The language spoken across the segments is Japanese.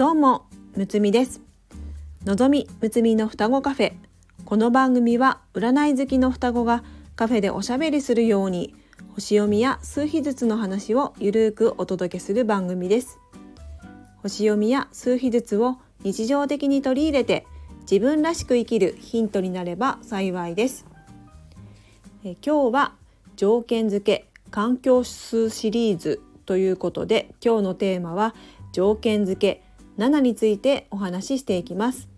どうもむつみです。のぞみむつみの双子カフェ。この番組は占い好きの双子がカフェでおしゃべりするように星読みや数秘術の話をゆるーくお届けする番組です。星読みや数秘術を日常的に取り入れて自分らしく生きるヒントになれば幸いです。え今日は条件付け環境指数シリーズということで今日のテーマは条件付け7についてお話ししていきます。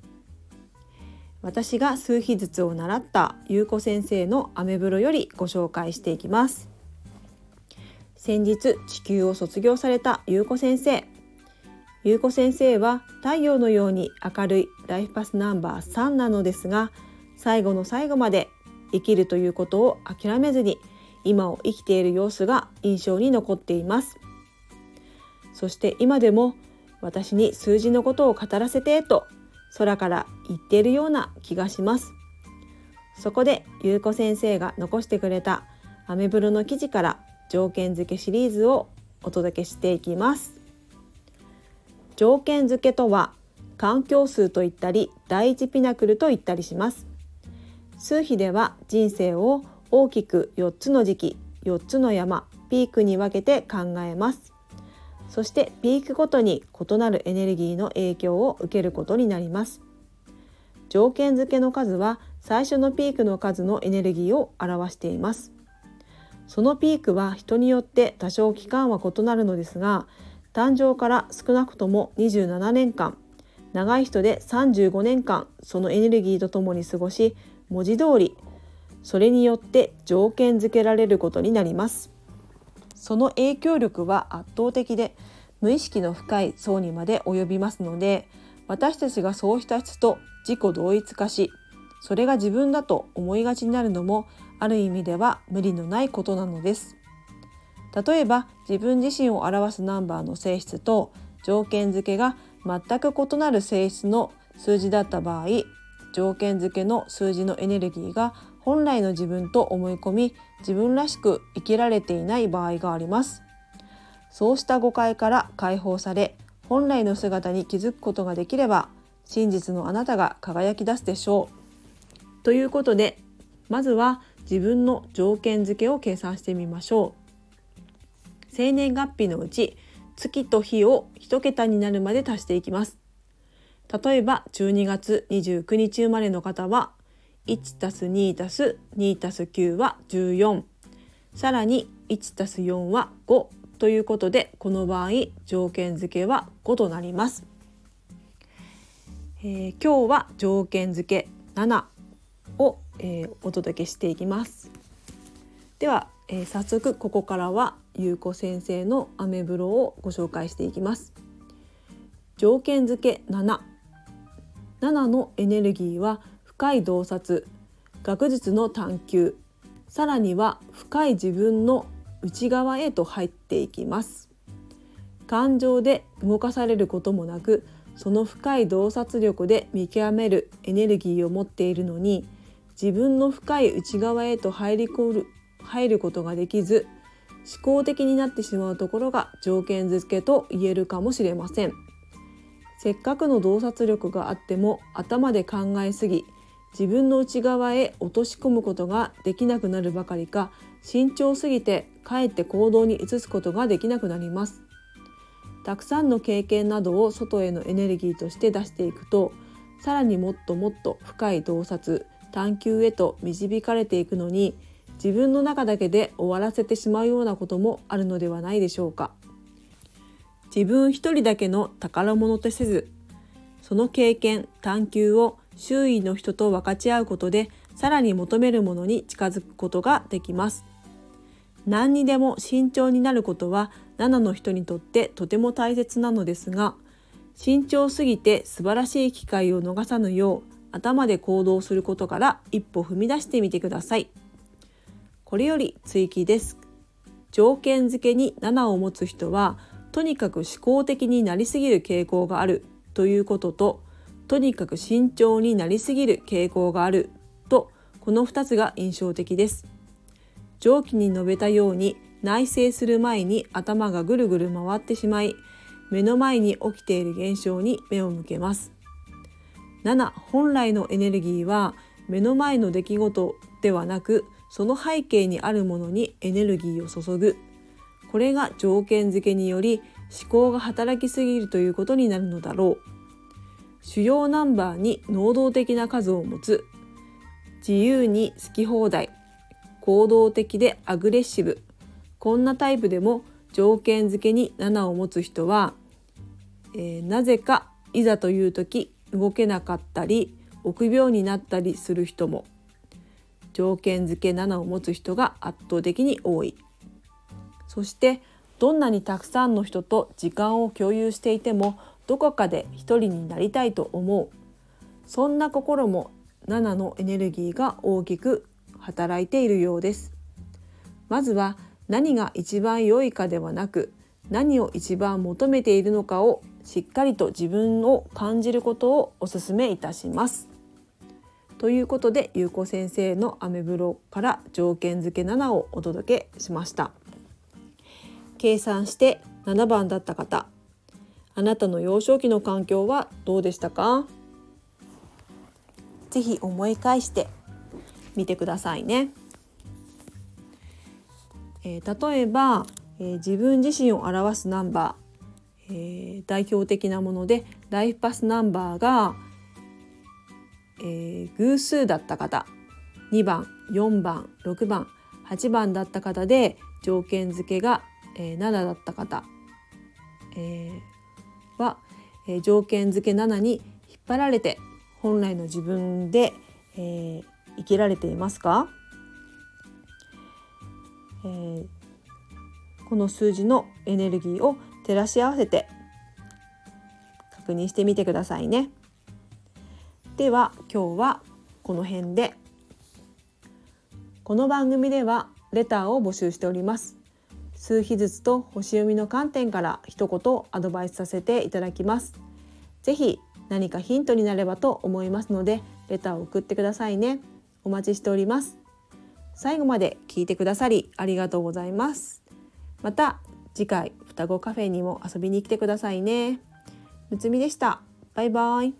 私が数秘術を習った優子先生のアメブロよりご紹介していきます。先日地球を卒業された優子先生。優子先生は太陽のように明るいライフパスナンバー3なのですが最後の最後まで生きるということを諦めずに今を生きている様子が印象に残っています。そして今でも私に数字のことを語らせてと空から言っているような気がします。そこでゆうこ先生が残してくれたアメブロの記事から条件付けシリーズをお届けしていきます。条件付けとは環境数と言ったり第一ピナクルと言ったりします。数比では人生を大きく4つの時期4つの山ピークに分けて考えます。そしてピークごとに異なるエネルギーの影響を受けることになります。条件付けの数は最初のピークの数のエネルギーを表しています。そのピークは人によって多少期間は異なるのですが誕生から少なくとも27年間長い人で35年間そのエネルギーとともに過ごし文字通りそれによって条件付けられることになります。その影響力は圧倒的で無意識の深い層にまで及びますので私たちがそうした人と自己同一化しそれが自分だと思いがちになるのもある意味では無理のないことなのです。例えば自分自身を表すナンバーの性質と条件付けが全く異なる性質の数字だった場合条件付けの数字のエネルギーが本来の自分と思い込み自分らしく生きられていない場合があります。そうした誤解から解放され本来の姿に気づくことができれば真実のあなたが輝き出すでしょう。ということでまずは自分の条件付けを計算してみましょう。生年月日のうち月と日を1桁になるまで足していきます。例えば12月29日生まれの方は1たす2たす2たす9は14さらに1たす4は5ということでこの場合条件付けは5となります、えー、今日は条件付け7を、えー、お届けしていきます。では、えー、早速ここからはゆうこ先生のアメブロをご紹介していきます。条件付け7 7のエネルギーは深い洞察学術の探求さらには深い自分の内側へと入っていきます。感情で動かされることもなくその深い洞察力で見極めるエネルギーを持っているのに自分の深い内側へと入り込る入ることができず思考的になってしまうところが条件付けと言えるかもしれません。せっかくの洞察力があっても頭で考えすぎ自分の内側へ落とし込むことができなくなるばかりか慎重すぎてかえって行動に移すことができなくなります。たくさんの経験などを外へのエネルギーとして出していくとさらにもっともっと深い洞察探求へと導かれていくのに自分の中だけで終わらせてしまうようなこともあるのではないでしょうか。自分一人だけの宝物とせずその経験探求を周囲の人と分かち合うことでさらに求めるものに近づくことができます。何にでも慎重になることは7の人にとってとても大切なのですが慎重すぎて素晴らしい機会を逃さぬよう頭で行動することから一歩踏み出してみてください。これより追記です。条件付けに7を持つ人はとにかく思考的になりすぎる傾向があるということととにかく慎重になりすぎる傾向があるとこの2つが印象的です。上記に述べたように内省する前に頭がぐるぐる回ってしまい目の前に起きている現象に目を向けます。7本来のエネルギーは目の前の出来事ではなくその背景にあるものにエネルギーを注ぐ。これが条件付けにより思考が働きすぎるということになるのだろう。主要ナンバーに能動的な数を持つ。自由に好き放題。行動的でアグレッシブ。こんなタイプでも条件付けに7を持つ人は、えー、なぜかいざという時動けなかったり臆病になったりする人も。条件付け7を持つ人が圧倒的に多い。そしてどんなにたくさんの人と時間を共有していてもどこかで一人になりたいと思うそんな心も7のエネルギーが大きく働いているようですまずは何が一番良いかではなく何を一番求めているのかをしっかりと自分を感じることをお勧めいたします。ということでゆうこ先生のアメブロから条件付け7をお届けしました。計算して7番だった方。あなたの幼少期の環境はどうでしたか？ぜひ思い返してみてくださいね。えー、例えば、えー、自分自身を表すナンバー、えー、代表的なものでライフパスナンバーが、え偶数だった方。2番4番6番8番だった方で条件付けが、え7だった方、えは、え条件付け7に引っ張られて本来の自分で、え生きられていますか？えー、この数字のエネルギーを照らし合わせて確認してみてくださいね。では今日はこの辺で。この番組ではレターを募集しております。数日ずつと星読みの観点から一言アドバイスさせていただきます。ぜひ何かヒントになればと思いますのでレターを送ってくださいね。お待ちしております。最後まで聞いてくださりありがとうございます。また次回双子カフェにも遊びに来てくださいね。むつみでした。バイバイ。